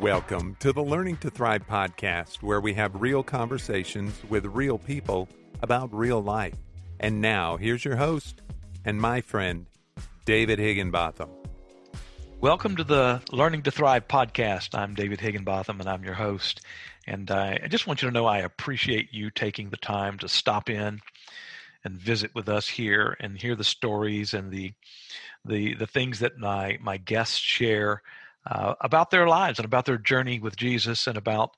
Welcome to the Learning to Thrive podcast, where we have real conversations with real people about real life. And now, here's your host and my friend, David Higginbotham. Welcome to the Learning to Thrive podcast. I'm David Higginbotham, and I'm your host. And I, I just want you to know I appreciate you taking the time to stop in and visit with us here and hear the stories and the the the things that my my guests share uh, about their lives and about their journey with Jesus and about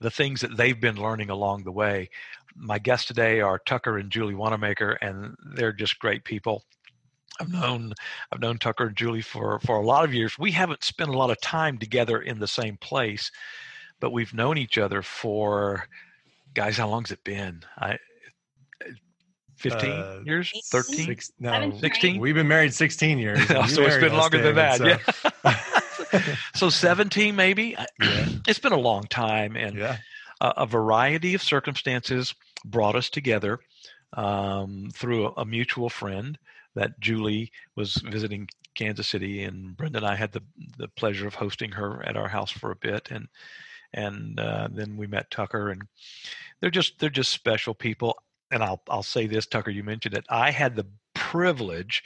the things that they've been learning along the way. My guests today are Tucker and Julie Wannamaker, and they're just great people. I've known I've known Tucker and Julie for for a lot of years. We haven't spent a lot of time together in the same place, but we've known each other for guys. How long's it been? I 15 uh, years 13 six, no 16 we've been married 16 years so it's been longer than that so. yeah so 17 maybe yeah. it's been a long time and yeah. a, a, variety of circumstances brought us together um, through a, a, mutual friend that julie was visiting kansas city and brenda and i had the, the pleasure of hosting her at our house for a bit and and uh, then we met tucker and they're just they're just special people and i'll i'll say this tucker you mentioned it i had the privilege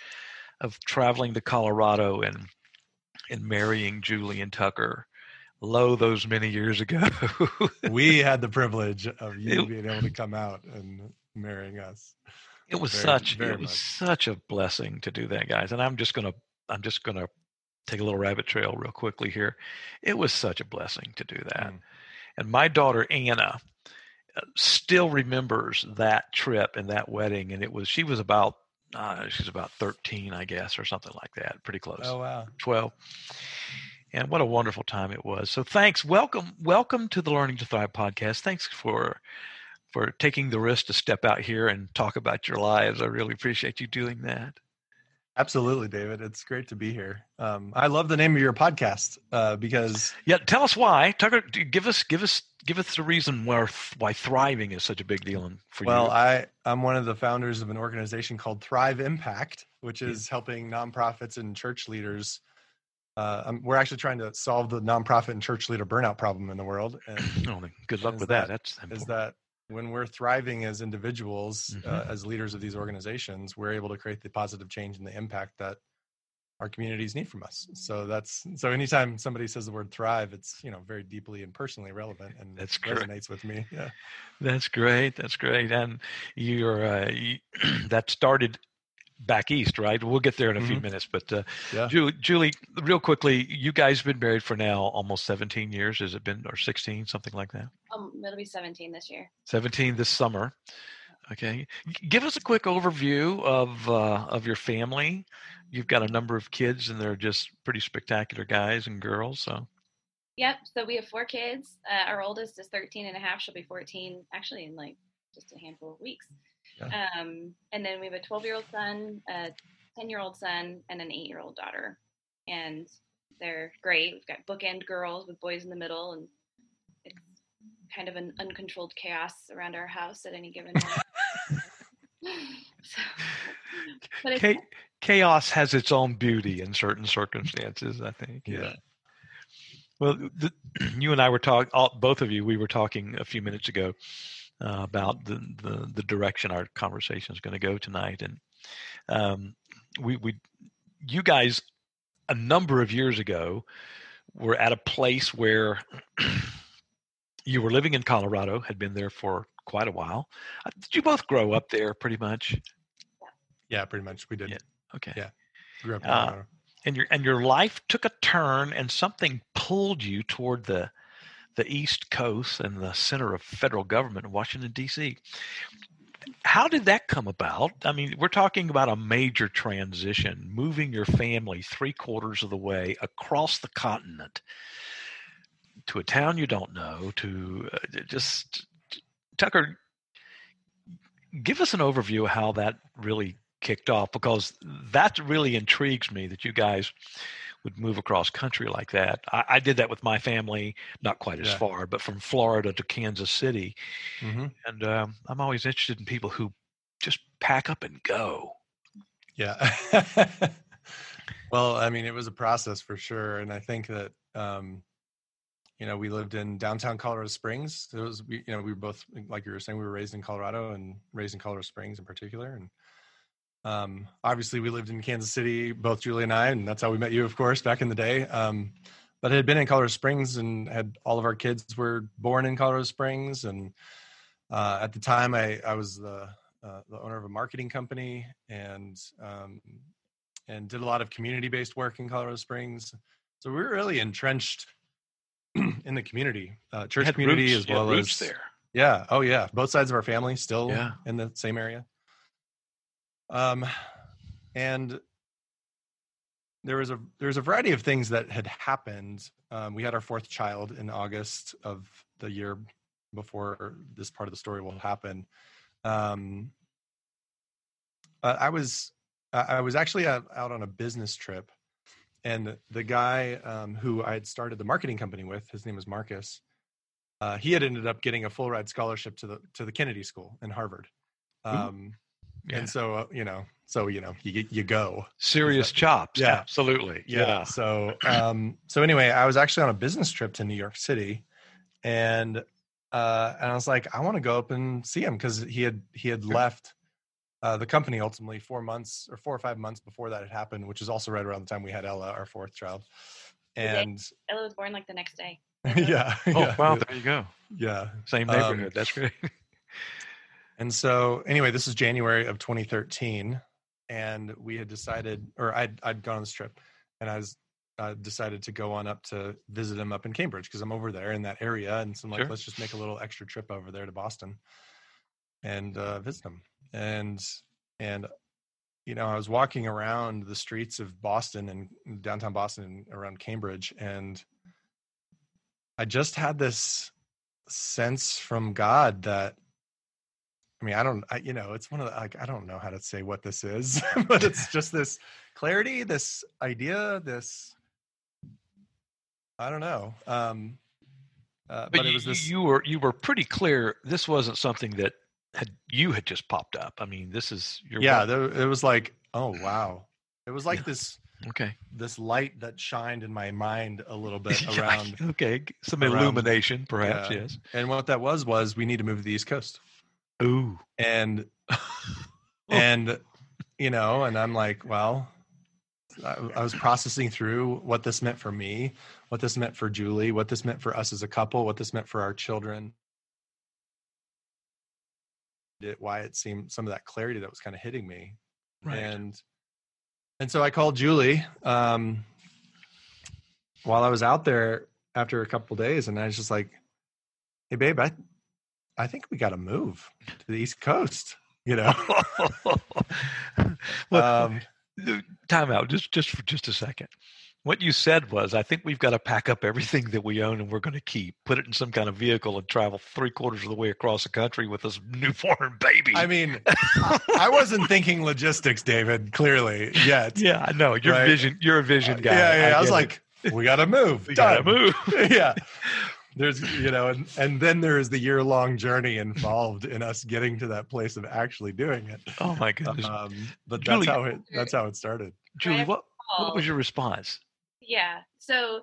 of traveling to colorado and in marrying Julie and Tucker. Lo, those many years ago. we had the privilege of you it, being able to come out and marrying us. It was very, such very it was such a blessing to do that, guys. And I'm just gonna I'm just gonna take a little rabbit trail real quickly here. It was such a blessing to do that. Mm. And my daughter Anna uh, still remembers that trip and that wedding. And it was she was about uh, she's about 13, I guess, or something like that. Pretty close. Oh, wow. 12. And what a wonderful time it was. So thanks. Welcome, welcome to the Learning to Thrive podcast. Thanks for for taking the risk to step out here and talk about your lives. I really appreciate you doing that. Absolutely, David. It's great to be here. Um, I love the name of your podcast uh, because yeah. Tell us why, Tucker. Give us give us give us the reason why why thriving is such a big deal for well, you. Well, I I'm one of the founders of an organization called Thrive Impact, which is yeah. helping nonprofits and church leaders. Uh, um, we're actually trying to solve the nonprofit and church leader burnout problem in the world. And oh, good luck with that. that. That's important. is that when we're thriving as individuals, uh, mm-hmm. uh, as leaders of these organizations, we're able to create the positive change and the impact that our communities need from us. So that's so anytime somebody says the word thrive, it's you know very deeply and personally relevant and that's resonates with me. Yeah, that's great. That's great. And you're uh, you, that started back east, right? We'll get there in a mm-hmm. few minutes. But uh, yeah. Julie, Julie, real quickly, you guys have been married for now almost 17 years. Has it been or 16, something like that? Um, it'll be 17 this year. 17 this summer. Okay, give us a quick overview of uh, of your family. You've got a number of kids, and they're just pretty spectacular guys and girls. So. Yep. So we have four kids. Uh, our oldest is 13 and a half. She'll be 14 actually in like just a handful of weeks. Yeah. Um, and then we have a 12 year old son, a 10 year old son, and an eight year old daughter. And they're great. We've got bookend girls with boys in the middle, and it's kind of an uncontrolled chaos around our house at any given time. so, chaos has its own beauty in certain circumstances, I think. Yeah. yeah. Well, the, you and I were talking, both of you, we were talking a few minutes ago uh, about the, the, the direction our conversation is going to go tonight, and um, we we you guys a number of years ago were at a place where you were living in Colorado, had been there for quite a while. Uh, did you both grow up there pretty much? Yeah, pretty much. We did. Yeah. Okay. Yeah. Grew up in uh, and your and your life took a turn and something pulled you toward the the East Coast and the center of federal government in Washington, D.C. How did that come about? I mean, we're talking about a major transition, moving your family three quarters of the way across the continent to a town you don't know, to uh, just Tucker, give us an overview of how that really kicked off because that really intrigues me that you guys would move across country like that. I, I did that with my family, not quite as yeah. far, but from Florida to Kansas City. Mm-hmm. And um, I'm always interested in people who just pack up and go. Yeah. well, I mean, it was a process for sure, and I think that um, you know, we lived in downtown Colorado Springs. It was, you know, we were both, like you were saying, we were raised in Colorado and raised in Colorado Springs in particular. And um, obviously, we lived in Kansas City, both Julie and I, and that's how we met you, of course, back in the day. Um, but had been in Colorado Springs and had all of our kids were born in Colorado Springs. And uh, at the time, I, I was the, uh, the owner of a marketing company and um, and did a lot of community based work in Colorado Springs. So we were really entrenched in the community, uh, church community roots, as well as there. Yeah. Oh, yeah. Both sides of our family still Yeah. in the same area. Um, and there was a there was a variety of things that had happened. Um, we had our fourth child in August of the year before this part of the story will happen. Um, uh, I was I was actually out, out on a business trip, and the guy um, who I had started the marketing company with, his name was Marcus. Uh, he had ended up getting a full ride scholarship to the to the Kennedy School in Harvard, um, Yeah. and so uh, you know, so you know, you you go. Serious chops. Yeah. Absolutely. Yeah. So um, so anyway, I was actually on a business trip to New York City, and uh, and I was like, I want to go up and see him because he had he had left uh, the company ultimately four months or four or five months before that had happened, which is also right around the time we had Ella, our fourth child, day. and Ella was born like the next day. yeah, Oh, yeah, wow. There you go. yeah. Same Um, neighborhood. That's great. And so, anyway, this is January of 2013, and we had decided, or I'd I'd gone on this trip, and I was uh, decided to go on up to visit him up in Cambridge because I'm over there in that area, and so I'm like, Sure. let's just make a little extra trip over there to Boston and uh, visit him. And and you know, I was walking around the streets of Boston and downtown Boston and around Cambridge, and I just had this sense from God that I mean, I don't, I, you know, it's one of the, like, I don't know how to say what this is, but it's just this clarity, this idea, this, I don't know. Um, uh, But, but, you, it was this, you were you were pretty clear. This wasn't something that had you had just popped up. I mean, this is your yeah, there, it was like, oh, wow. It was like Yeah. this, Okay. this light that shined in my mind a little bit around. okay. Some around- illumination, perhaps. yeah. Yes. And what that was, was we need to move to the East Coast. Ooh. And, and, you know, and I'm like, well, I, I was processing through what this meant for me, what this meant for Julie, what this meant for us as a couple, what this meant for our children. It, why it seemed some of that clarity that was kind of hitting me, Right. and and so I called Julie um, while I was out there after a couple days, and I was just like, "Hey, babe, I I think we got to move to the East Coast." You know, well, um, time out just just for just a second. What you said was, I think we've got to pack up everything that we own and we're going to keep, put it in some kind of vehicle, and travel three quarters of the way across the country with this newborn baby. I mean, I, I wasn't thinking logistics, David. Clearly, yet. yeah, I know you're Right. vision. You're a vision guy. Yeah, yeah. I, was get like, we got to move. we gotta move. yeah. There's, you know, and, and then there is the year long journey involved in us getting to that place of actually doing it. Oh my goodness, Um, but Julie- that's how it, that's how it started. Julie, what what was your response? Yeah. So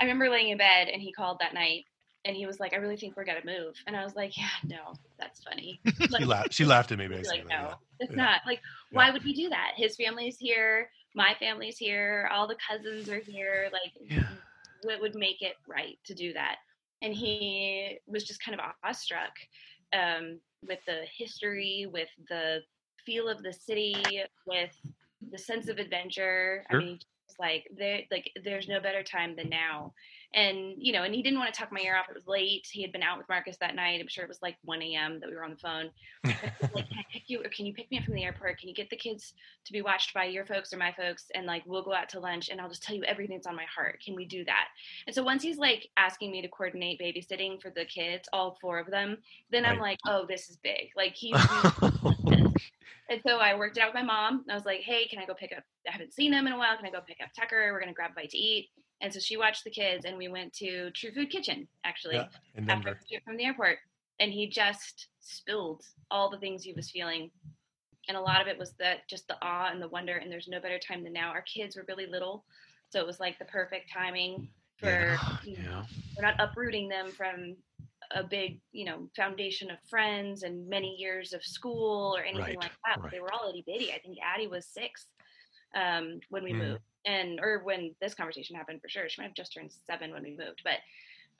I remember laying in bed and he called that night and he was like, I really think we're gonna move. And I was like, Yeah, no, that's funny. She laughed. She laughed at me basically. like, no, yeah. it's Yeah. not. Like, why Yeah. would he do that? His family's here, my family's here, all the cousins are here. Like, Yeah. what would make it right to do that? And he was just kind of awestruck um, with the history, with the feel of the city, with the sense of adventure. Sure. I mean, like there, like there's no better time than now. And you know, and he didn't want to talk my ear off. It was late. He had been out with Marcus that night. I'm sure it was like 1 a.m. that we were on the phone like, can I pick you or can you pick me up from the airport? Can you get the kids to be watched by your folks or my folks? And like, we'll go out to lunch and I'll just tell you everything that's on my heart. Can we do that? And so once he's like asking me to coordinate babysitting for the kids, all four of them, then I'm like, oh, this is big. Like he's. and so I worked it out with my mom. I was like, hey, can I go pick up? I haven't seen him in a while. Can I go pick up Tucker? We're going to grab a bite to eat. And so she watched the kids and we went to True Food Kitchen, actually yeah, in Denver. From the airport, and he just spilled all the things he was feeling. And a lot of it was that just the awe and the wonder. And there's no better time than now. Our kids were really little, so it was like the perfect timing. for yeah, you know, yeah. we're not uprooting them from a big you know foundation of friends and many years of school or anything Right, like that. right. They were all itty bitty. I think Addie was six um, when we Mm. moved, and or when this conversation happened for sure. She might have just turned seven when we moved, but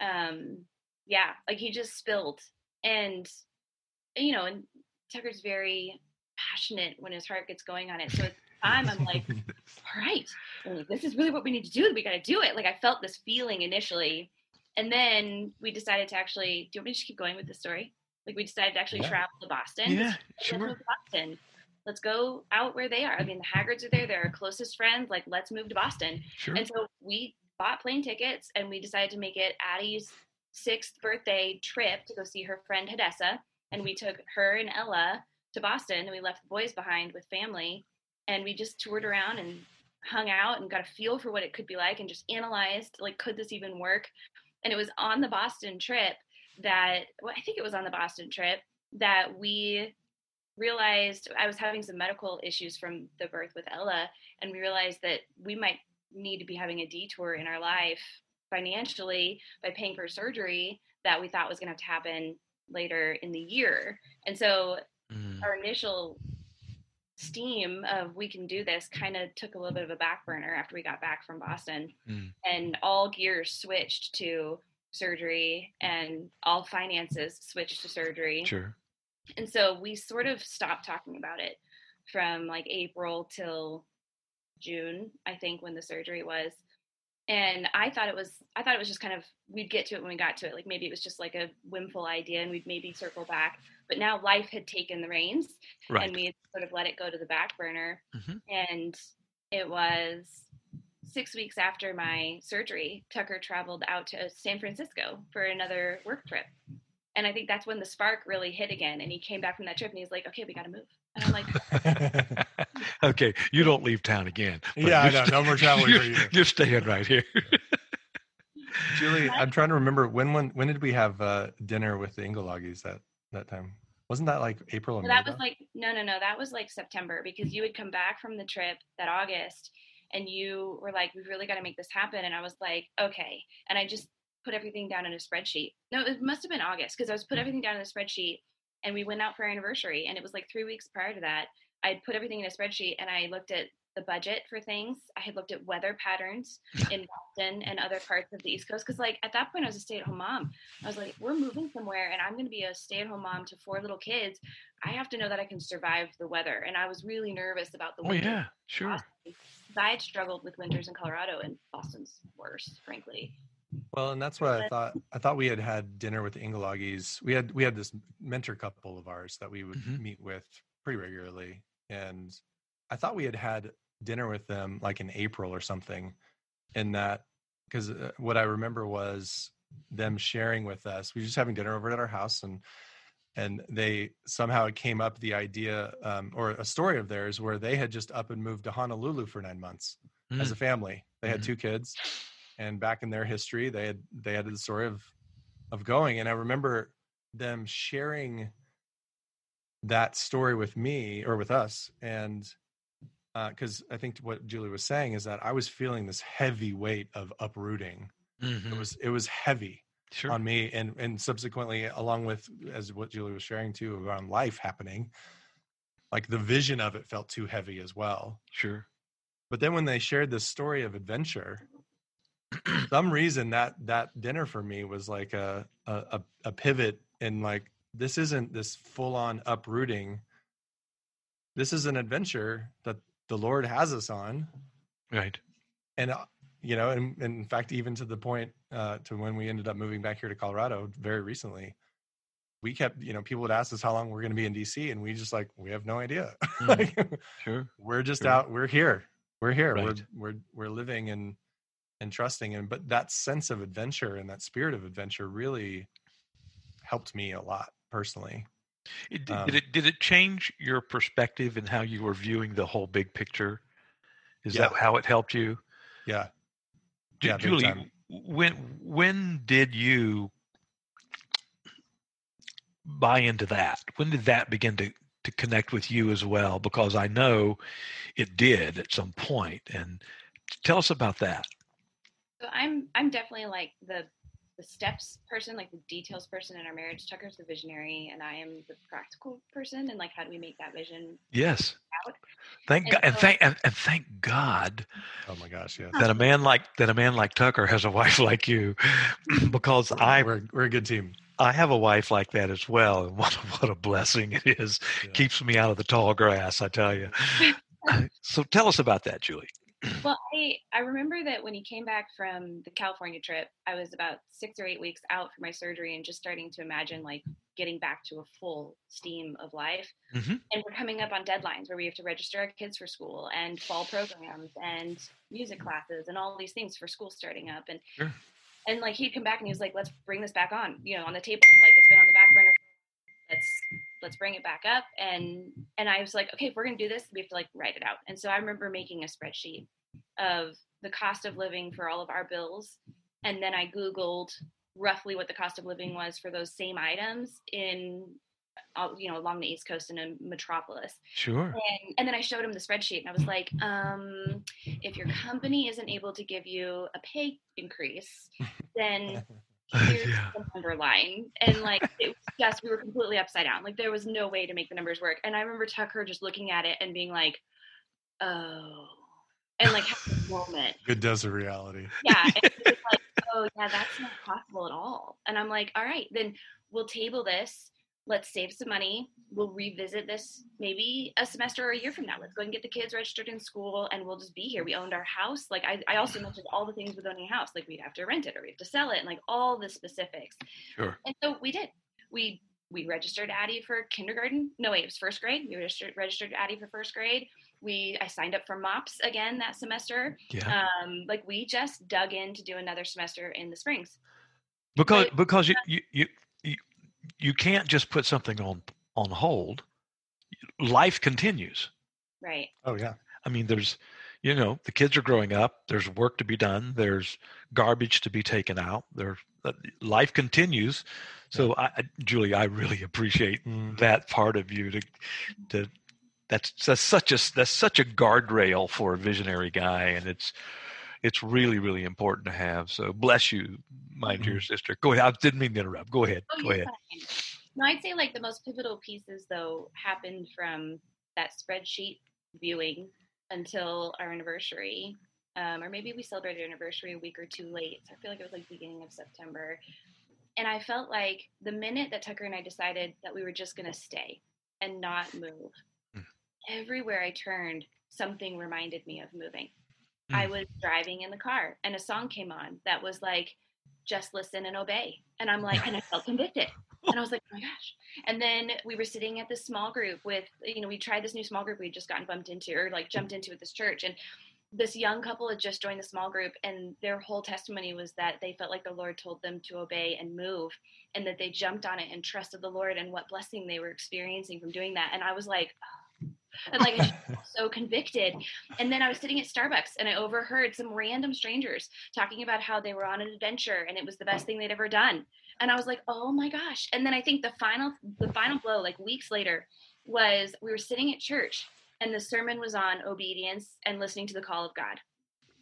um, yeah, like he just spilled, and you know, and Tucker's very passionate when his heart gets going on it. So at the time, I'm like, all right, this is really what we need to do. We got to do it. Like I felt this feeling initially, and then we decided to actually. Do you want me to just keep going with the story? Like we decided to actually Yeah. travel to Boston. Yeah, Let's sure. to Boston. Let's go out where they are. I mean, the Haggards are there. They're our closest friends. Like, let's move to Boston. Sure. And so we bought plane tickets and we decided to make it Addie's sixth birthday trip to go see her friend Hadessa. And we took her and Ella to Boston and we left the boys behind with family. And we just toured around and hung out and got a feel for what it could be like and just analyzed like, could this even work? And it was on the Boston trip that, well, I think it was on the Boston trip that we realized I was having some medical issues from the birth with Ella, and we realized that we might need to be having a detour in our life financially by paying for surgery that we thought was going to have to happen later in the year. And so Mm, our initial steam of we can do this kind of took a little bit of a back burner after we got back from Boston. Mm. And all gears switched to surgery and all finances switched to surgery. sure. And so we sort of stopped talking about it from like April till June, I think, when the surgery was. And I thought it was, I thought it was just kind of, we'd get to it when we got to it. Like maybe it was just like a whimful idea and we'd maybe circle back. But now life had taken the reins Right. and we had sort of let it go to the back burner. Mhm. And it was six weeks after my surgery, Tucker traveled out to San Francisco for another work trip. And I think that's when the spark really hit again. And he came back from that trip and he's like, okay, we got to move. And I'm like, okay, you don't leave town again. Yeah, I you're know. sta- No more traveling you're, for you. You're staying right here. Julie, I'm trying to remember when when when did we have uh, dinner with the Ingeloggies that that time? Wasn't that like April or So May? that was though? like no, no, no. That was like September because you had come back from the trip that August, and you were like, "We've really got to make this happen." And I was like, "Okay." And I just put everything down in a spreadsheet. No, it must have been August because I was put everything down in a spreadsheet, and we went out for our anniversary, and it was like three weeks prior to that. I put everything in a spreadsheet, and I looked at the budget for things. I had looked at weather patterns in Boston and other parts of the East Coast because, like, at that point, I was a stay-at-home mom. I was like, "We're moving somewhere, and I'm going to be a stay-at-home mom to four little kids." I have to know that I can survive the weather. And I was really nervous about the weather. Oh yeah, sure. I had struggled with winters in Colorado, and Boston's worse, frankly. Well, and that's what I thought. I thought we had had dinner with the Ingeloggies. We had we had this mentor couple of ours that we would Mhm. meet with pretty regularly, and I thought we had had dinner with them like in April or something. In that, because uh, what I remember was them sharing with us. We were just having dinner over at our house, and and they somehow it came up the idea um, or a story of theirs where they had just up and moved to Honolulu for nine months as a family. They had Mhm. two kids, and back in their history, they had they had the story of of going. And I remember them sharing that story with me or with us, and because I think what Julie was saying is that I was feeling this heavy weight of uprooting. Mhm. It was it was heavy Sure. on me, and and subsequently, along with as what Julie was sharing too around life happening, like the vision of it felt too heavy as well. sure. But then when they shared this story of adventure, some reason that that dinner for me was like a, a- a pivot in like this isn't this full on uprooting. This is an adventure that the Lord has us on, Right. and uh, you know, and, and in fact, even to the point uh, to when we ended up moving back here to Colorado very recently, we kept you know people would ask us how long we're going to be in DC, and we just like we have no idea. Mhm. like, Sure. we're just Sure. out we're here we're here Right. we're we're we're living and and trusting and but that sense of adventure and that spirit of adventure really helped me a lot personally It, did, Um, did it did it change your perspective and how you were viewing the whole big picture? Is that how it helped you? yeah Ju- Yeah, Julie, time. when when did you buy into that? When did that begin to to connect with you as well? Because I know it did at some point. And tell us about that. So I'm I'm definitely like the the steps person, like the details person in our marriage. Tucker's the visionary, and I am the practical person. And like, how do we make that vision? Yes. Out? Thank And God, and thank and, and thank God Oh my gosh, yes. that a man like that a man like Tucker has a wife like you, because I we're we're a good team. I have a wife like that as well, and what a, what a blessing it is. Yeah. Keeps me out of the tall grass, I tell you. so tell us about that, Julie. Well, I I remember that when he came back from the California trip, I was about six or eight weeks out from my surgery and just starting to imagine like getting back to a full steam of life. Mhm. And we're coming up on deadlines where we have to register our kids for school and fall programs and music classes and all these things for school starting up. And Sure. and like he'd come back and he was like, "Let's bring this back on, you know, on the table. Like it's been on the back burner. Let's let's bring it back up." And and I was like, "Okay, if we're gonna do this, we have to like write it out." And so I remember making a spreadsheet of the cost of living for all of our bills, and then I googled roughly what the cost of living was for those same items in, uh, you know, along the East Coast in a metropolis. Sure. And, and then I showed him the spreadsheet and I was like, um, if your company isn't able to give you a pay increase, then yeah. the. And like, it was just, we were completely upside down. Like, there was no way to make the numbers work. And I remember Tucker just looking at it and being like, oh, and like having a moment. Good dose of reality. Yeah. And he was like, oh, yeah, that's not possible at all. And I'm like, all right, then we'll table this. Let's save some money. We'll revisit this maybe a semester or a year from now. Let's go and get the kids registered in school and we'll just be here. We owned our house. Like I, I also mentioned all the things with owning a house. Like we'd have to rent it or we have to sell it and like all the specifics. Sure. And so we did. We we registered Addie for kindergarten. No, wait, it was first grade. We registered registered Addie for first grade. We I signed up for MOPS again that semester. Yeah. Um, like we just dug in to do another semester in the springs. because because you, you you you you can't just put something on on hold. Life continues. Right. Oh yeah. I mean, there's, you know, the kids are growing up. There's work to be done. There's garbage to be taken out. There, uh, life continues. So, I, I- Julie, I really appreciate Mm. that part of you. To, to that's that's such a that's such a guardrail for a visionary guy, and it's it's really really important to have. So, bless you, my dear sister. Go ahead. I didn't mean to interrupt. Go ahead. Oh, Go ahead. fine. No, I'd say like the most pivotal pieces though happened from that spreadsheet viewing until our anniversary. Um, or maybe we celebrated our anniversary a week or two late. So I feel like it was like beginning of September. And I felt like the minute that Tucker and I decided that we were just going to stay and not move, Mm. everywhere I turned, something reminded me of moving. I Mm. was driving in the car and a song came on that was like, just listen and obey. And I'm like, and I felt convicted. And I was like, oh my gosh. And then we were sitting at this small group with, you know, we tried this new small group we'd just gotten bumped into or like jumped into at this church. And this young couple had just joined the small group and their whole testimony was that they felt like the Lord told them to obey and move and that they jumped on it and trusted the Lord and what blessing they were experiencing from doing that. And I was like, oh. And like I just felt so convicted. And then I was sitting at Starbucks and I overheard some random strangers talking about how they were on an adventure and it was the best thing they'd ever done. And I was like, oh my gosh. And then I think the final the final blow, like weeks later, was we were sitting at church and the sermon was on obedience and listening to the call of God.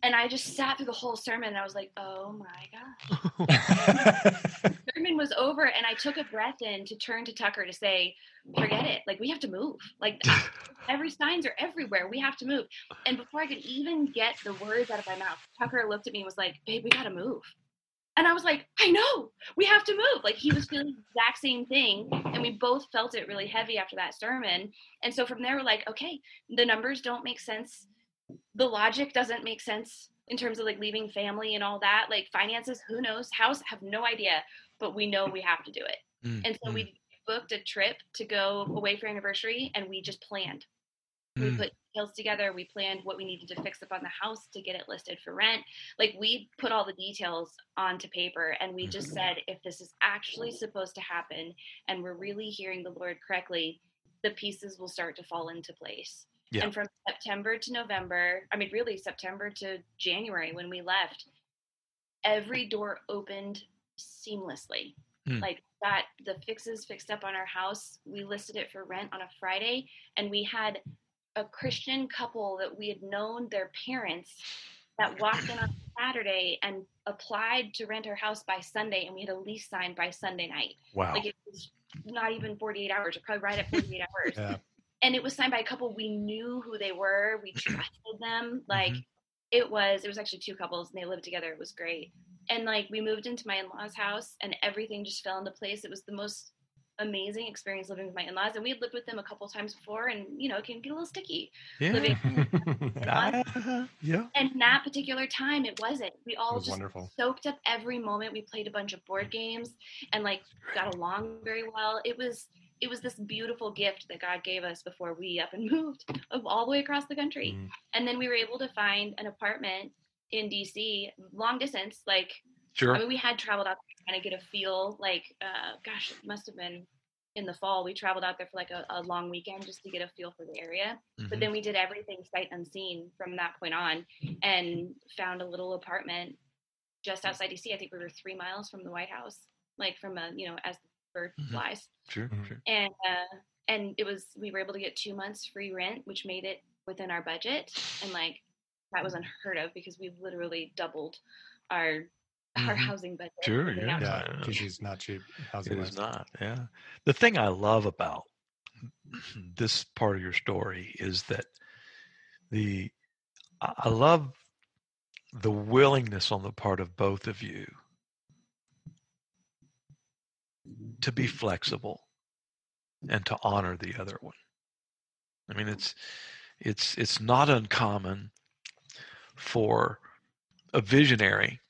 And I just sat through the whole sermon and I was like, oh my gosh. sermon was over and I took a breath in to turn to Tucker to say, forget it. Like we have to move. Like every signs are everywhere. We have to move. And before I could even get the words out of my mouth, Tucker looked at me and was like, babe, we got to move. And I was like, I know, we have to move. Like he was feeling the exact same thing. And we both felt it really heavy after that sermon. And so from there, we're like, okay, the numbers don't make sense. The logic doesn't make sense in terms of like leaving family and all that. Like finances, who knows? House, have no idea. But we know we have to do it. Mm, And so mm, we booked a trip to go away for anniversary and we just planned. We mm. put details together. We planned what we needed to fix up on the house to get it listed for rent. Like we put all the details onto paper and we just said, if this is actually supposed to happen and we're really hearing the Lord correctly, the pieces will start to fall into place. Yeah. And from September to November, I mean, really September to January when we left, every door opened seamlessly. Hmm. Like got the fixes fixed up on our house. We listed it for rent on a Friday, and we had a Christian couple that we had known their parents that walked in on Saturday and applied to rent our house by Sunday, and we had a lease signed by Sunday night. Wow. Like it was not even 48 hours, or probably right at 48 hours. Yeah. And it was signed by a couple we knew who they were. We trusted them. Like Mhm. it was, it was actually two couples, and they lived together. It was great. And like we moved into my in-laws' house, and everything just fell into place. It was the most amazing experience living with my in-laws, and we had lived with them a couple times before, and you know it can get a little sticky. Yeah. living- Ah, yeah. And that particular time, it wasn't. We all was just wonderful. soaked up every moment. We played a bunch of board games and like got along very well. It was it was this beautiful gift that God gave us before we up and moved of all the way across the country. Mm. And then we were able to find an apartment in DC, long distance. Like Sure. I mean, we had traveled out there to kind of get a feel. Like, uh, gosh, it must have been in the fall. We traveled out there for like a, a long weekend just to get a feel for the area. But Mhm. then we did everything sight unseen from that point on, and found a little apartment just outside DC. I think we were three miles from the White House, like from a you know as the bird Mhm. flies. Sure. Mhm. Sure. And uh, and it was we were able to get two months free rent, which made it within our budget, and like that was unheard of because we literally doubled our our Mhm. housing budget. Sure, yeah. out Yeah, Yeah. DC's not cheap. Housing It wise. not. Yeah. The thing I love about this part of your story is that the I I love the willingness on the part of both of you to be flexible and to honor the other one. I mean it's it's it's not uncommon for a visionary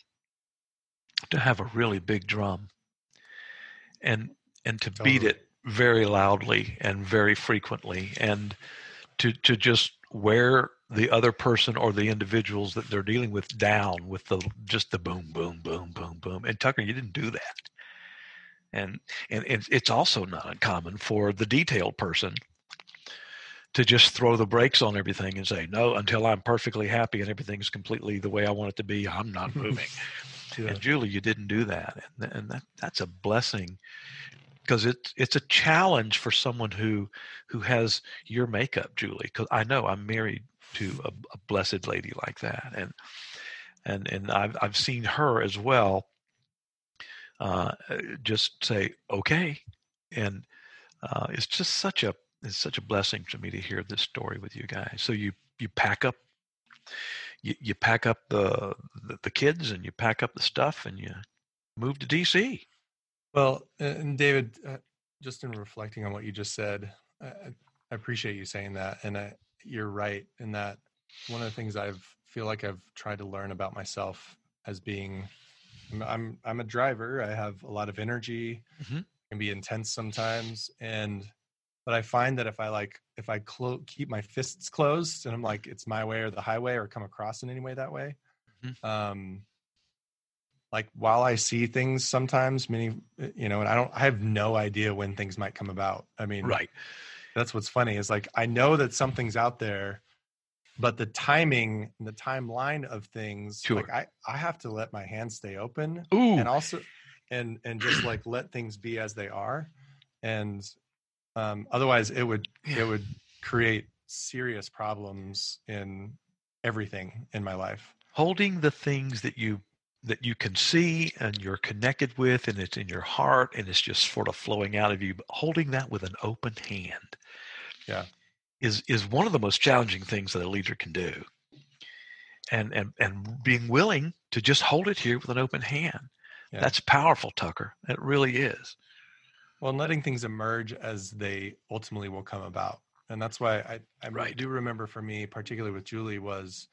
to have a really big drum and and to beat it very loudly and very frequently and to to just wear the other person or the individuals that they're dealing with down with the just the boom boom boom boom boom. And tucker you didn't do that and and it's also not uncommon for the detailed person to just throw the brakes on everything and say no until i'm perfectly happy and everything's completely the way i want it to be i'm not moving Yeah. and Julie, you didn't do that, and, and that that's a blessing because it's it's a challenge for someone who who has your makeup, Julie. Because I know I'm married to a, a blessed lady like that, and and and I've I've seen her as well. Uh, just say okay, and uh, it's just such a it's such a blessing to me to hear this story with you guys. So you you pack up you, you pack up the, the the kids and you pack up the stuff and you move to DC. Well, and David, uh, just in reflecting on what you just said, I, I appreciate you saying that, and I, you're right in that. One of the things I've feel like I've tried to learn about myself as being, I'm I'm, I'm a driver. I have a lot of energy, Mhm. can be intense sometimes, and but I find that if I like if I clo- keep my fists closed and I'm like it's my way or the highway or come across in any way that way, Mhm. um, like while I see things sometimes, many you know, and I don't, I have no idea when things might come about. I mean, Right. that's what's funny is like I know that something's out there, but the timing and the timeline of things, like I, I have to let my hands stay open Ooh. and also and and just like let things be as they are and um otherwise it would it would create serious problems in everything in my life holding the things that you that you can see and you're connected with and it's in your heart and it's just sort of flowing out of you but holding that with an open hand Yeah. Is is one of the most challenging things that a leader can do. And and and being willing to just hold it here with an open hand. Yeah. that's powerful tucker. It really is. Well and letting things emerge as they ultimately will come about. And that's why i i Right. do remember for me particularly with julie was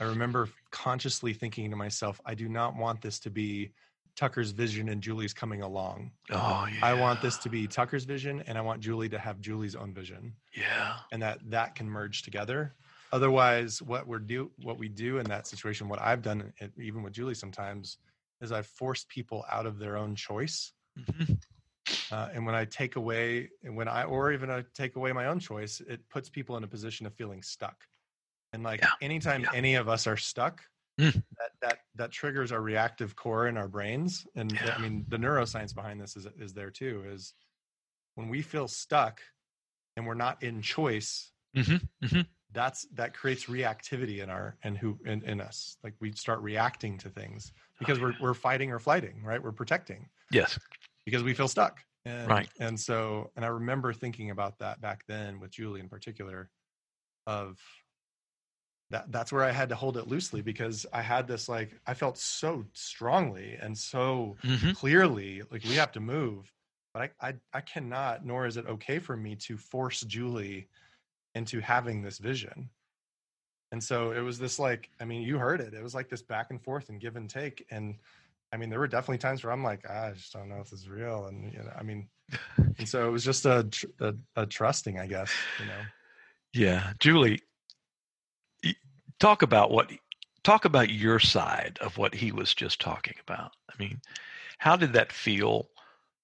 i remember consciously thinking to myself i do not want this to be tucker's vision and julie's coming along oh yeah I want this to be Tucker's vision, and I want Julie to have Julie's own vision, yeah and that that can merge together. Otherwise, what we're do what we do in that situation, what I've done, even with Julie sometimes, is I've forced people out of their own choice. Mhm. Uh, and when I take away, and when I, or even I take away my own choice, it puts people in a position of feeling stuck. And like Yeah. anytime Yeah. any of us are stuck, Mm. That triggers our reactive core in our brains. And Yeah. I mean, the neuroscience behind this is is there too. Is when we feel stuck and we're not in choice, Mhm. Mhm. that's that creates reactivity in our and who in, in us like we start reacting to things because we're we're fighting or flighting right we're protecting yes because we feel stuck and, right and so and i remember thinking about that back then with julie in particular of that that's where i had to hold it loosely because i had this like i felt so strongly and so mm-hmm. clearly like we have to move but I, I i cannot nor is it okay for me to force julie into having this vision and so it was this like i mean you heard it it was like this back and forth and give and take and i mean there were definitely times where i'm like ah, i just don't know if this is real and you know i mean and so it was just a, a, a trusting i guess you know yeah julie talk about what talk about your side of what he was just talking about i mean how did that feel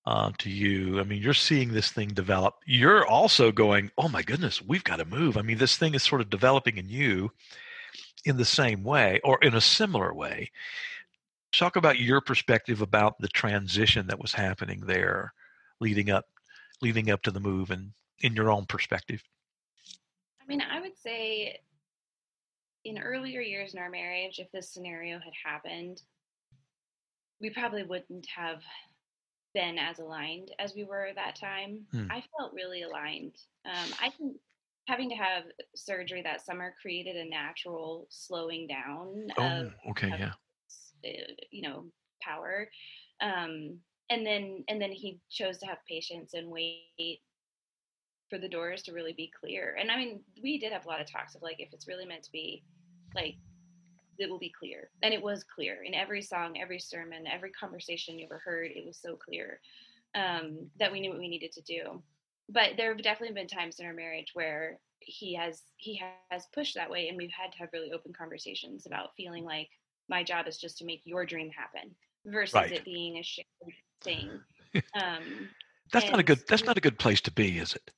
uh, to you. I mean, you're seeing this thing develop. You're also going, oh my goodness, we've got to move. I mean, this thing is sort of developing in you in the same way or in a similar way. Talk about your perspective about the transition that was happening there leading up leading up to the move and in your own perspective. I mean, I would say in earlier years in our marriage, if this scenario had happened, we probably wouldn't have been as aligned as we were that time. Hmm. I felt really aligned. Um, I think having to have surgery that summer created a natural slowing down. Oh, of, okay, of, yeah. Uh, you know, power. Um, and then and then he chose to have patience and wait for the doors to really be clear. And I mean, we did have a lot of talks of like if it's really meant to be, like it will be clear. And it was clear in every song, every sermon, every conversation you ever heard. It was so clear um, that we knew what we needed to do. But there have definitely been times in our marriage where he has he has pushed that way, and we've had to have really open conversations about feeling like my job is just to make your dream happen versus right. it being a shared thing. Um, that's not a good. That's not a good place to be, is it?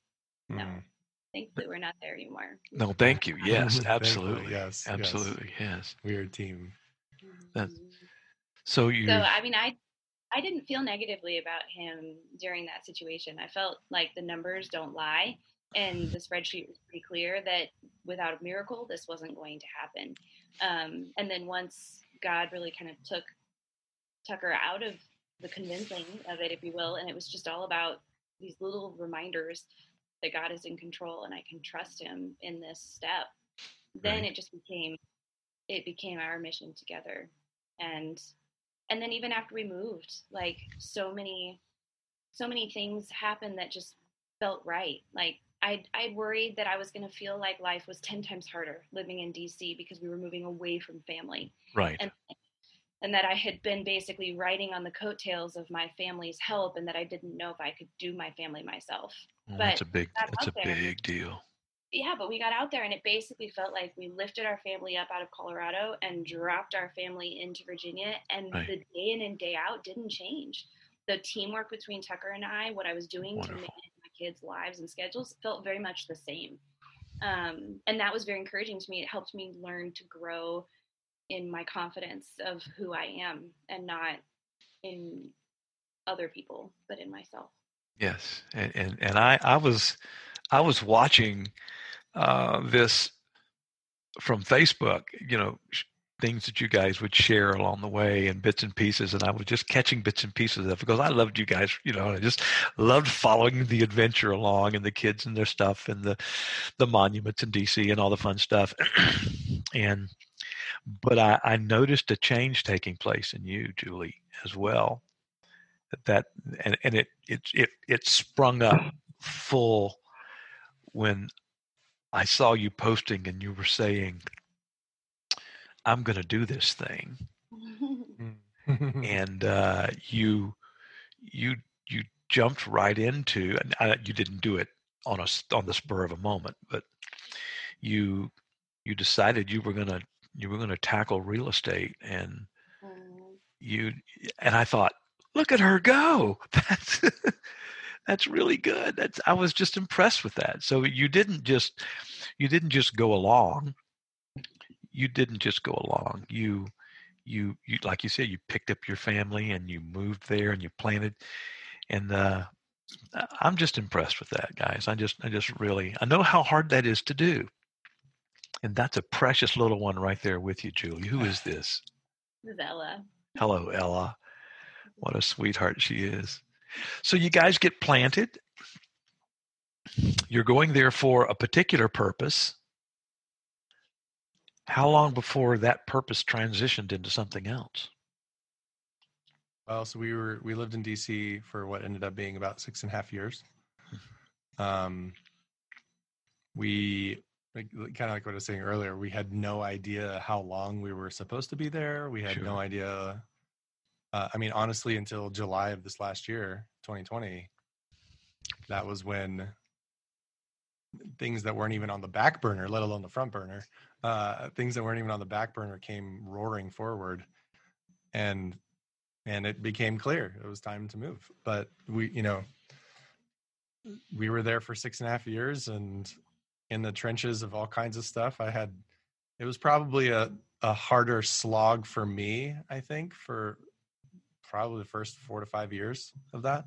No. Mm thankfully we're not there anymore. No, thank you. Yes, absolutely. yes, absolutely. Yes. yes. We're a team. That's, so you. So I mean, I I didn't feel negatively about him during that situation. I felt like the numbers don't lie, and the spreadsheet was pretty clear that without a miracle, this wasn't going to happen. Um, and then once God really kind of took Tucker out of the convincing of it, if you will, and it was just all about these little reminders that God is in control and I can trust him in this step, then right. it just became it became our mission together. And and then even after we moved, like so many so many things happened that just felt right. Like I I worried that I was going to feel like life was 10 times harder living in DC because we were moving away from family. Right. And and that I had been basically riding on the coattails of my family's help and that I didn't know if I could do my family myself. Well, but that's a big that's a there. big deal. Yeah, but we got out there and it basically felt like we lifted our family up out of Colorado and dropped our family into Virginia and right. the day in and day out didn't change. The teamwork between Tucker and I, what I was doing Wonderful. to manage my kids' lives and schedules felt very much the same. Um, and that was very encouraging to me. It helped me learn to grow in my confidence of who I am and not in other people, but in myself. Yes, and and, and I I was I was watching uh, this from Facebook. You know, things that you guys would share along the way and bits and pieces and i was just catching bits and pieces of it because i loved you guys you know i just loved following the adventure along and the kids and their stuff and the the monuments in dc and all the fun stuff and but I, I noticed a change taking place in you, Julie, as well. That and, and it it it it sprung up full when I saw you posting and you were saying, "I'm going to do this thing," and uh, you you you jumped right into and I, you didn't do it on a on the spur of a moment, but you you decided you were going to you were going to tackle real estate and mm. you and I thought, look at her go. That's that's really good. That's I was just impressed with that. So you didn't just you didn't just go along. You didn't just go along. You you you like you said you picked up your family and you moved there and you planted and uh I'm just impressed with that guys. I just I just really I know how hard that is to do. And that's a precious little one right there with you, Julie. Who is this? This is Ella. Hello, Ella. What a sweetheart she is. So you guys get planted. You're going there for a particular purpose. How long before that purpose transitioned into something else? Well, so we were we lived in DC for what ended up being about six and a half years. Um, we like, kind of like what I was saying earlier. We had no idea how long we were supposed to be there. We had Sure. no idea. Uh, I mean, honestly, until July of this last year, 2020, that was when things that weren't even on the back burner, let alone the front burner, uh, things that weren't even on the back burner came roaring forward, and and it became clear it was time to move. But we, you know, we were there for six and a half years, and in the trenches of all kinds of stuff. I had it was probably a a harder slog for me, I think, for probably the first four to five years of that.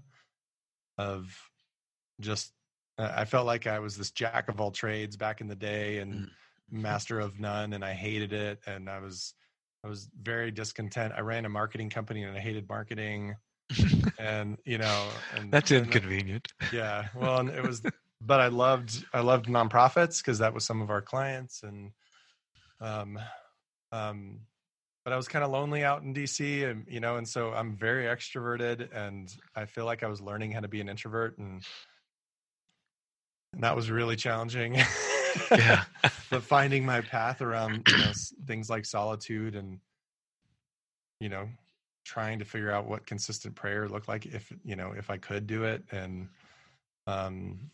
Of just, I felt like I was this jack of all trades back in the day and Mm. master of none, and I hated it. And I was, I was very discontent. I ran a marketing company and I hated marketing. and you know, and That's and inconvenient. yeah well and it was but i loved i loved nonprofits because that was some of our clients and um um but i was kind of lonely out in dc and you know and so i'm very extroverted and i feel like i was learning how to be an introvert and and that was really challenging Yeah. but finding my path around you know things like solitude and you know trying to figure out what consistent prayer looked like if you know if i could do it and um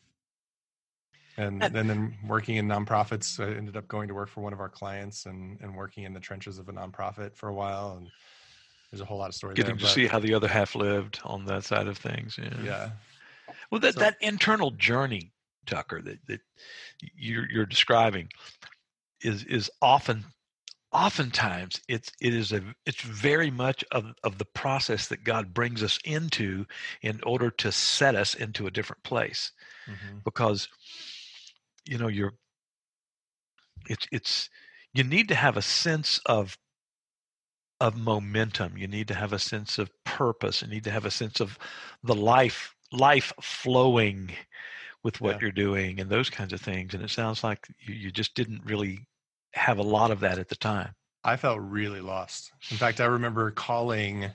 and And- and then working in nonprofits i ended up going to work for one of our clients and and working in the trenches of a nonprofit for a while and there's a whole lot of story Getting there to see how the other half lived on that side of things. Yeah. yeah Well, that, So- that internal journey, Tucker, that, that you're, you're describing is is often oftentimes it's it is a it's very much of, of the process that God brings us into in order to set us into a different place Mhm. because you know you're it's it's you need to have a sense of of momentum you need to have a sense of purpose you need to have a sense of the life life flowing with what Yeah. you're doing and those kinds of things and it sounds like you, you just didn't really have a lot of that at the time I felt really lost. In fact, I remember calling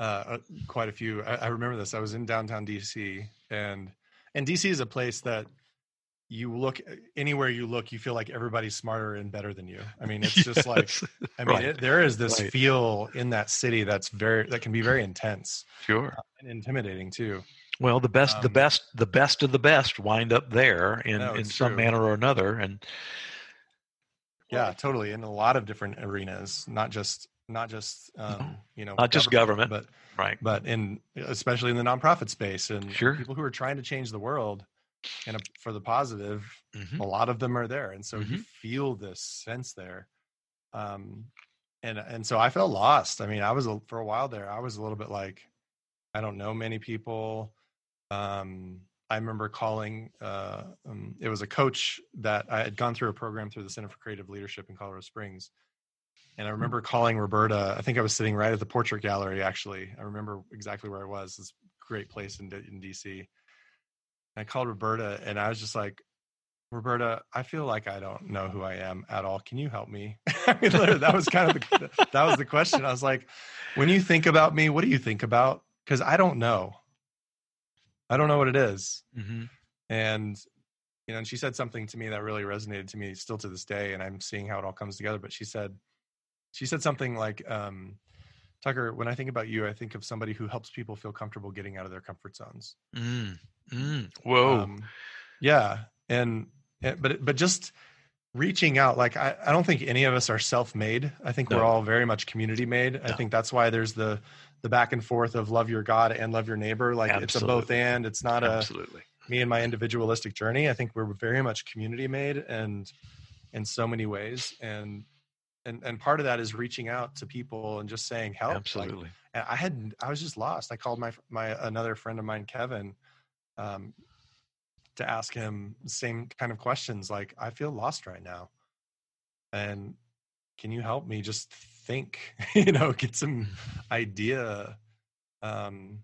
uh, quite a few. I, I remember this. I was in downtown DC, and and DC is a place that you look anywhere you look, you feel like everybody's smarter and better than you. I mean, it's just like I mean, Right. it, there is this Right. feel in that city that's very that can be very intense sure and intimidating too. well the best the Um, best the best of the best wind up there in No, in some true. manner or another and Yeah, totally. In a lot of different arenas, not just not just um, you know Not just government. but right but in especially in the nonprofit space and, and Sure. people who are trying to change the world and a- for the positive Mhm. a lot of them are there and so you Mhm. feel this sense there um and and so i felt lost i mean i was a, for a while there i was a little bit like i don't know many people um i remember calling uh um, it was a coach that i had gone through a program through the center for creative leadership in colorado springs and i remember calling roberta i think i was sitting right at the portrait gallery actually i remember exactly where i was this great place in, in dc i called roberta and i was just like Roberta, I feel like I don't know who I am at all. Can you help me? I mean, that was kind of the, that was the question. I was like, when you think about me, what do you think about? Because I don't know. I don't know what it is. Mhm. And you know, and she said something to me that really resonated to me still to this day, and I'm seeing how it all comes together. But she said, she said something like, um, Tucker, when I think about you, I think of somebody who helps people feel comfortable getting out of their comfort zones. Mm, mm. Whoa. Um, yeah, and, and but but just reaching out. Like I, I don't think any of us are self-made. I think we're all very much community-made. I think that's why there's the the back and forth of love your God and love your neighbor. Like it's a both and. It's not a me and my individualistic journey. I think we're very much community made and in so many ways. And and and part of that is reaching out to people and just saying help. Like, Absolutely. and I had I was just lost. I called my my another friend of mine, Kevin, um, to ask him same kind of questions. Like I feel lost right now, and can you help me just think you know get some idea um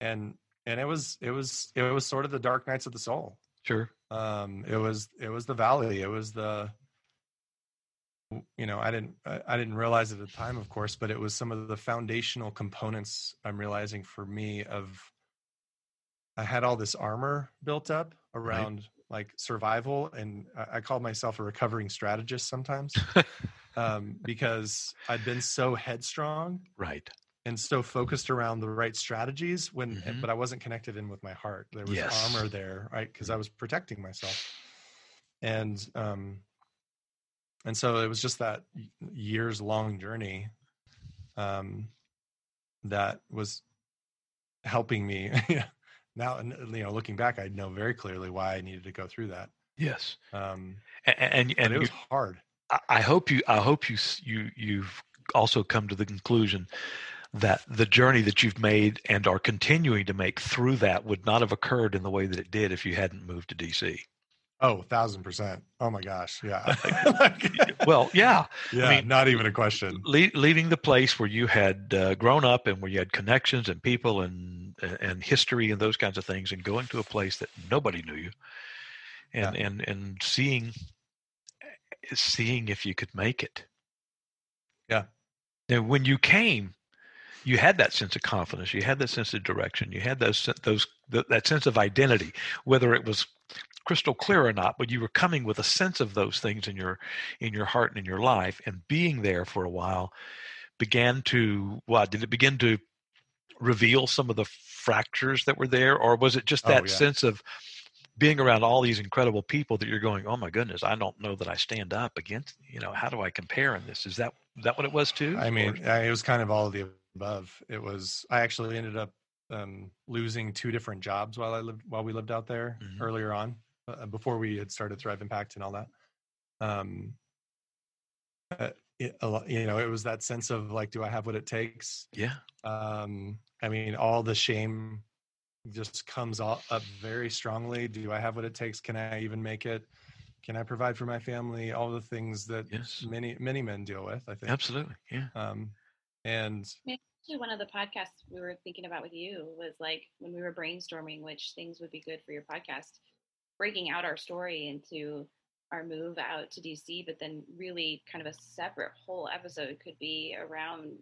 and and it was it was it was sort of the dark nights of the soul sure um it was it was the valley it was the you know i didn't i didn't realize at the time of course but it was some of the foundational components i'm realizing for me of i had all this armor built up around right. like survival and I, I call myself a recovering strategist sometimes um because i'd been so headstrong right and so focused around the right strategies when mm-hmm. but i wasn't connected in with my heart there was yes. armor there right because i was protecting myself and um and so it was just that years long journey um, that was helping me. Now and you know looking back i know very clearly why i needed to go through that. Yes. Um and and, and it was hard. I hope you i hope you you you've also come to the conclusion that the journey that you've made and are continuing to make through that would not have occurred in the way that it did if you hadn't moved to dc Oh, thousand percent. Oh my gosh. Yeah. well, yeah. Yeah. I mean, not even a question. Le- leaving the place where you had uh, grown up and where you had connections and people and and history and those kinds of things, and going to a place that nobody knew you, and yeah. and and seeing seeing if you could make it. Yeah. And when you came, you had that sense of confidence. You had that sense of direction. You had those those that sense of identity, whether it was crystal clear or not, but you were coming with a sense of those things in your in your heart and in your life, and being there for a while began to what did it begin to reveal some of the fractures that were there, or was it just that oh, yeah. sense of being around all these incredible people that you're going, oh my goodness, I don't know that I stand up against. You know, how do I compare in this? Is that that what it was too? I mean, or? it was kind of all of the above. It was. I actually ended up um, losing two different jobs while I lived while we lived out there mm-hmm. earlier on. Uh, before we had started Thrive Impact and all that. Um, uh, it, you know, it was that sense of like, do I have what it takes? Yeah. Um, I mean, all the shame just comes all, up very strongly. Do I have what it takes? Can I even make it? Can I provide for my family? All the things that yes. many many men deal with. I think absolutely, yeah. Um, and actually, one of the podcasts we were thinking about with you was like when we were brainstorming which things would be good for your podcast breaking out our story into our move out to DC, but then really kind of a separate whole episode could be around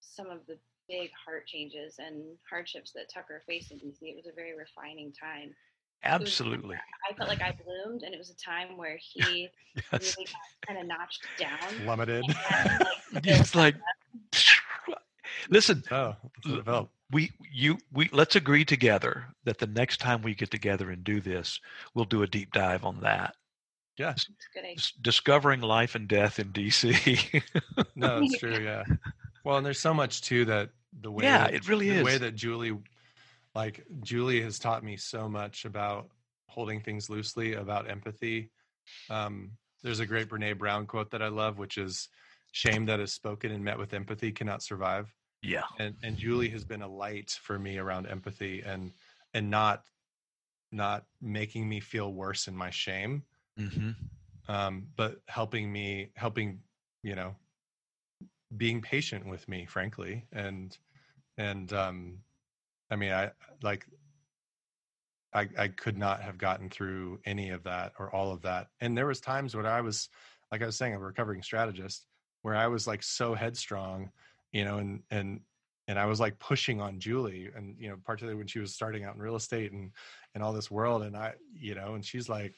some of the big heart changes and hardships that Tucker faced in DC. It was a very refining time. Absolutely. Was, I felt like I bloomed, and it was a time where he yes. really kind of notched down. Plummeted. like, it's like, listen. Oh, we you we let's agree together that the next time we get together and do this we'll do a deep dive on that. Yeah. Discovering life and death in dc no it's true yeah. Well and there's so much too that the way yeah that, it really the is. way that julie like julie has taught me so much about holding things loosely about empathy. Um, there's a great brene brown quote that i love which is shame that is spoken and met with empathy cannot survive yeah and and julie has been a light for me around empathy and and not not making me feel worse in my shame mm-hmm. um but helping me helping you know being patient with me frankly and and um i mean i like I, I could not have gotten through any of that or all of that. And there was times when I was, like I was saying, a recovering strategist, where I was like so headstrong you know, and and and I was like pushing on Julie, and you know, particularly when she was starting out in real estate and and all this world, and I, you know, and she's like,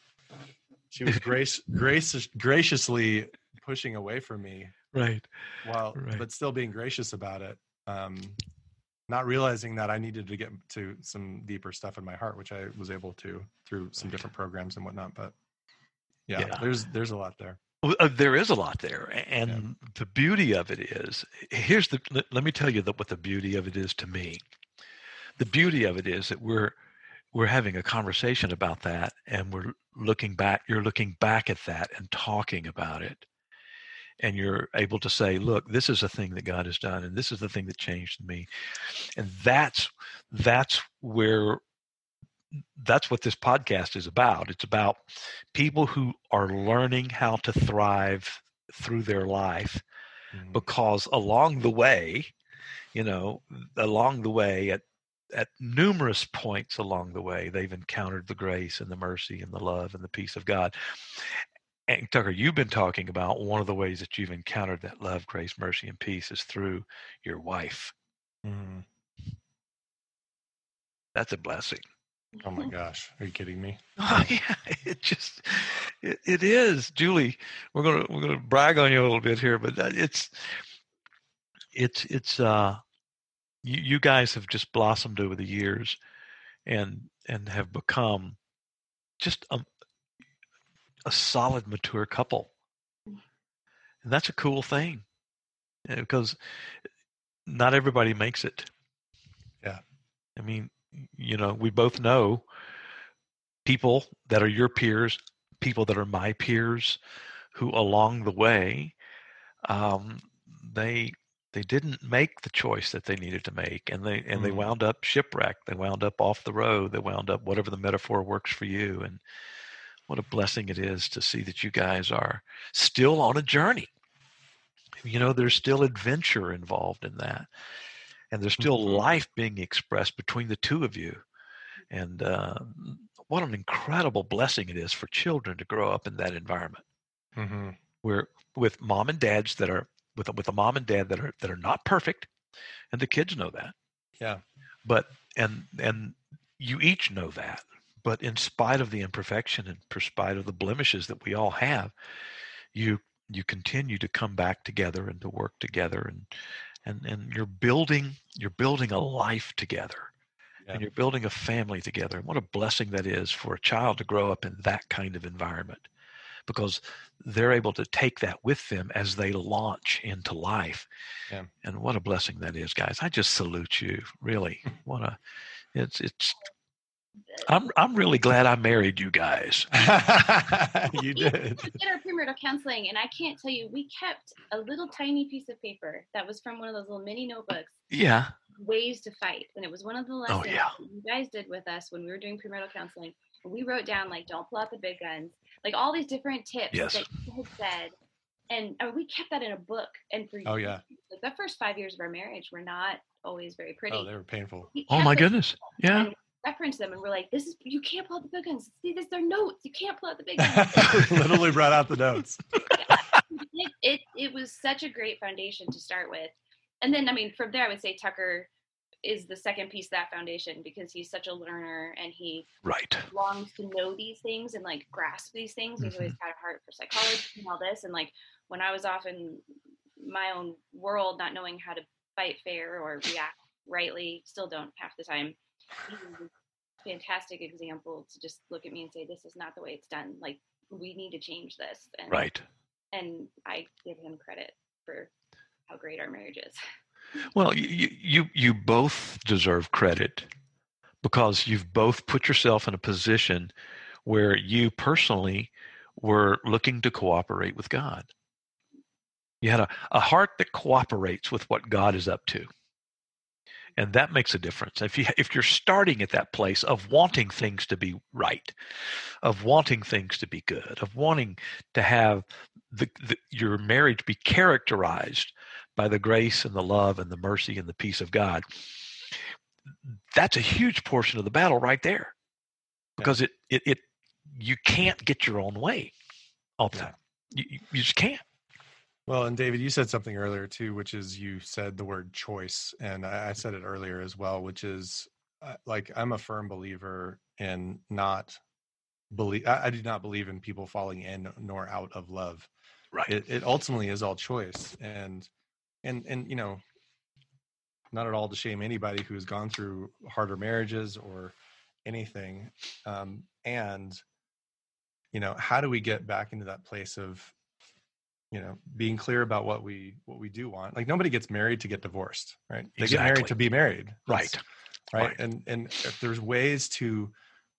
she was grace gracious graciously pushing away from me, right, while right. but still being gracious about it. Um, not realizing that I needed to get to some deeper stuff in my heart, which I was able to through some different programs and whatnot. But yeah, yeah. there's there's a lot there. Uh, there is a lot there, and yeah. the beauty of it is here's the. Let me tell you what the beauty of it is to me. The beauty of it is that we're we're having a conversation about that, and we're looking back. You're looking back at that and talking about it, and you're able to say, "Look, this is a thing that God has done, and this is the thing that changed me," and that's that's where that's what this podcast is about. It's about people who are learning how to thrive through their life mm-hmm. because along the way, you know, along the way at at numerous points along the way, they've encountered the grace and the mercy and the love and the peace of God. And Tucker, you've been talking about one of the ways that you've encountered that love, grace, mercy, and peace is through your wife. Mm-hmm. That's a blessing. Oh my gosh, are you kidding me? Oh yeah, it just it, it is, Julie. We're gonna we're gonna brag on you a little bit here, but it's it's it's uh you, you guys have just blossomed over the years and and have become just a a solid mature couple. And that's a cool thing. Because not everybody makes it. Yeah. I mean, you know, we both know people that are your peers, people that are my peers, who along the way, um, they they didn't make the choice that they needed to make, and they and mm-hmm. they wound up shipwrecked. They wound up off the road. They wound up whatever the metaphor works for you. And what a blessing it is to see that you guys are still on a journey. You know, there's still adventure involved in that and there's still mm-hmm. life being expressed between the two of you. And uh, what an incredible blessing it is for children to grow up in that environment. Mm-hmm. where with mom and dads that are with with a mom and dad that are that are not perfect and the kids know that. Yeah. But and and you each know that. But in spite of the imperfection and in spite of the blemishes that we all have you you continue to come back together and to work together and and and you're building you're building a life together yeah. and you're building a family together and what a blessing that is for a child to grow up in that kind of environment because they're able to take that with them as they launch into life yeah. and what a blessing that is guys i just salute you really what a it's it's I'm I'm really glad I married you guys. you did. We did our premarital counseling, and I can't tell you, we kept a little tiny piece of paper that was from one of those little mini notebooks. Yeah. Ways to fight, and it was one of the oh, lessons oh, yeah. you guys did with us when we were doing premarital counseling. We wrote down like, don't pull out the big guns, like all these different tips yes. that you had said, and uh, we kept that in a book. And for oh yeah, like the first five years of our marriage were not always very pretty. Oh, they were painful. We oh my goodness, yeah reference them and we're like, this is you can't pull out the big guns. See, this they're notes. You can't pull out the big guns. Literally brought out the notes. it, it it was such a great foundation to start with. And then I mean from there I would say Tucker is the second piece of that foundation because he's such a learner and he right longs to know these things and like grasp these things. He's mm-hmm. always had a heart for psychology and all this. And like when I was off in my own world, not knowing how to fight fair or react rightly, still don't half the time Mm-hmm. fantastic example to just look at me and say, this is not the way it's done. Like, we need to change this. And, right. And I give him credit for how great our marriage is. Well, you, you, you both deserve credit because you've both put yourself in a position where you personally were looking to cooperate with God. You had a, a heart that cooperates with what God is up to and that makes a difference. If you if you're starting at that place of wanting things to be right of wanting things to be good of wanting to have the, the, your marriage be characterized by the grace and the love and the mercy and the peace of god that's a huge portion of the battle right there. Because it it, it you can't get your own way all the time. You, you just can't well, and David, you said something earlier too, which is you said the word choice, and I, said it earlier as well, which is uh, like I'm a firm believer in not believe. I, I, do not believe in people falling in nor out of love. Right. It, it ultimately is all choice, and and and you know, not at all to shame anybody who has gone through harder marriages or anything, um, and you know, how do we get back into that place of you know being clear about what we what we do want like nobody gets married to get divorced right they exactly. get married to be married right right? right and and if there's ways to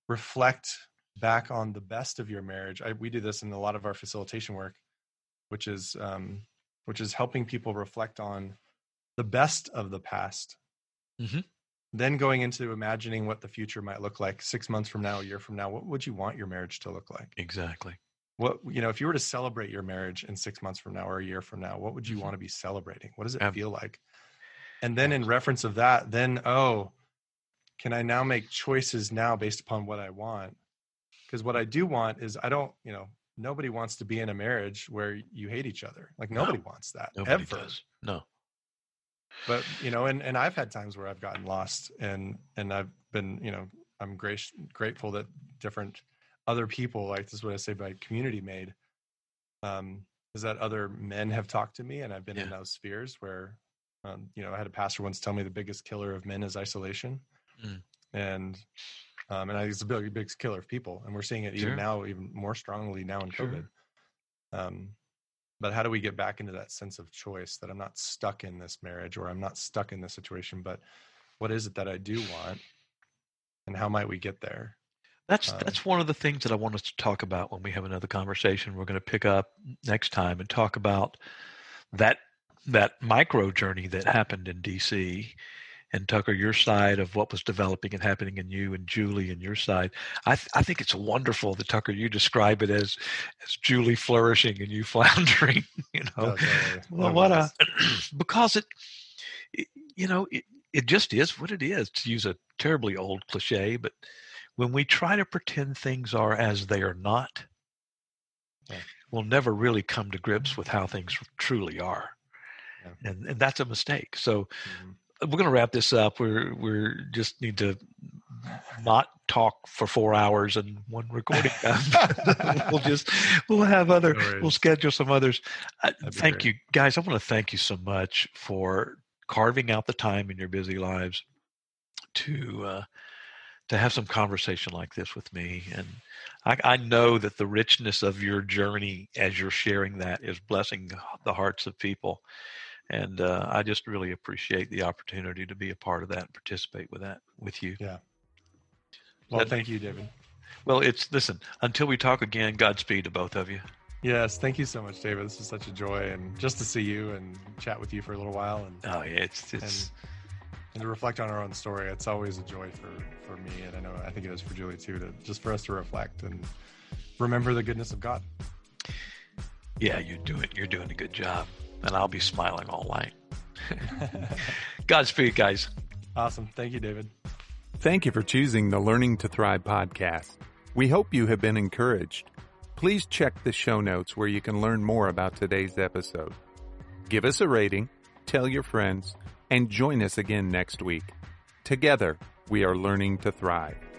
reflect back on the best of your marriage I, we do this in a lot of our facilitation work which is um which is helping people reflect on the best of the past mm-hmm. then going into imagining what the future might look like six months from now, a year from now, what would you want your marriage to look like? Exactly. What you know, if you were to celebrate your marriage in six months from now or a year from now, what would you mm-hmm. want to be celebrating? What does it feel like? And then in reference of that, then oh, can I now make choices now based upon what I want? Because what I do want is I don't, you know, nobody wants to be in a marriage where you hate each other. Like nobody no, wants that nobody ever. Does. No. But you know, and and I've had times where I've gotten lost, and and I've been, you know, I'm great grateful that different other people, like this is what I say by community made, um, is that other men have talked to me, and I've been yeah. in those spheres where, um, you know, I had a pastor once tell me the biggest killer of men is isolation, mm. and um, and I think it's a big, big killer of people, and we're seeing it sure. even now, even more strongly now in COVID. Um, but how do we get back into that sense of choice that I'm not stuck in this marriage or I'm not stuck in this situation, but what is it that I do want, and how might we get there? That's um, that's one of the things that I want us to talk about when we have another conversation. We're going to pick up next time and talk about that that micro journey that happened in DC and Tucker, your side of what was developing and happening in you, and Julie and your side. I, th- I think it's wonderful that Tucker, you describe it as as Julie flourishing and you floundering. You know, well, what a because it, it you know, it, it just is what it is. To use a terribly old cliche, but when we try to pretend things are as they are not, yeah. we'll never really come to grips with how things truly are. Yeah. And, and that's a mistake. So mm-hmm we're going to wrap this up. We're we're just need to not talk for four hours and one recording. we'll just we'll have other no we'll schedule some others. Uh, thank great. you guys. I want to thank you so much for carving out the time in your busy lives to uh, to have some conversation like this with me. And I, I know that the richness of your journey as you're sharing that is blessing the hearts of people and uh, I just really appreciate the opportunity to be a part of that and participate with that with you. Yeah. Well, that, thank you, David. Well, it's listen. Until we talk again, Godspeed to both of you. Yes, thank you so much, David. This is such a joy, and just to see you and chat with you for a little while, and oh yeah, it's it's and, and to reflect on our own story. It's always a joy for for me, and I know I think it is for Julie too. To just for us to reflect and remember the goodness of God. Yeah, you're doing you're doing a good job and I'll be smiling all night. Godspeed, guys. Awesome. Thank you, David. Thank you for choosing the Learning to Thrive podcast. We hope you have been encouraged. Please check the show notes where you can learn more about today's episode. Give us a rating, tell your friends, and join us again next week. Together, we are learning to thrive.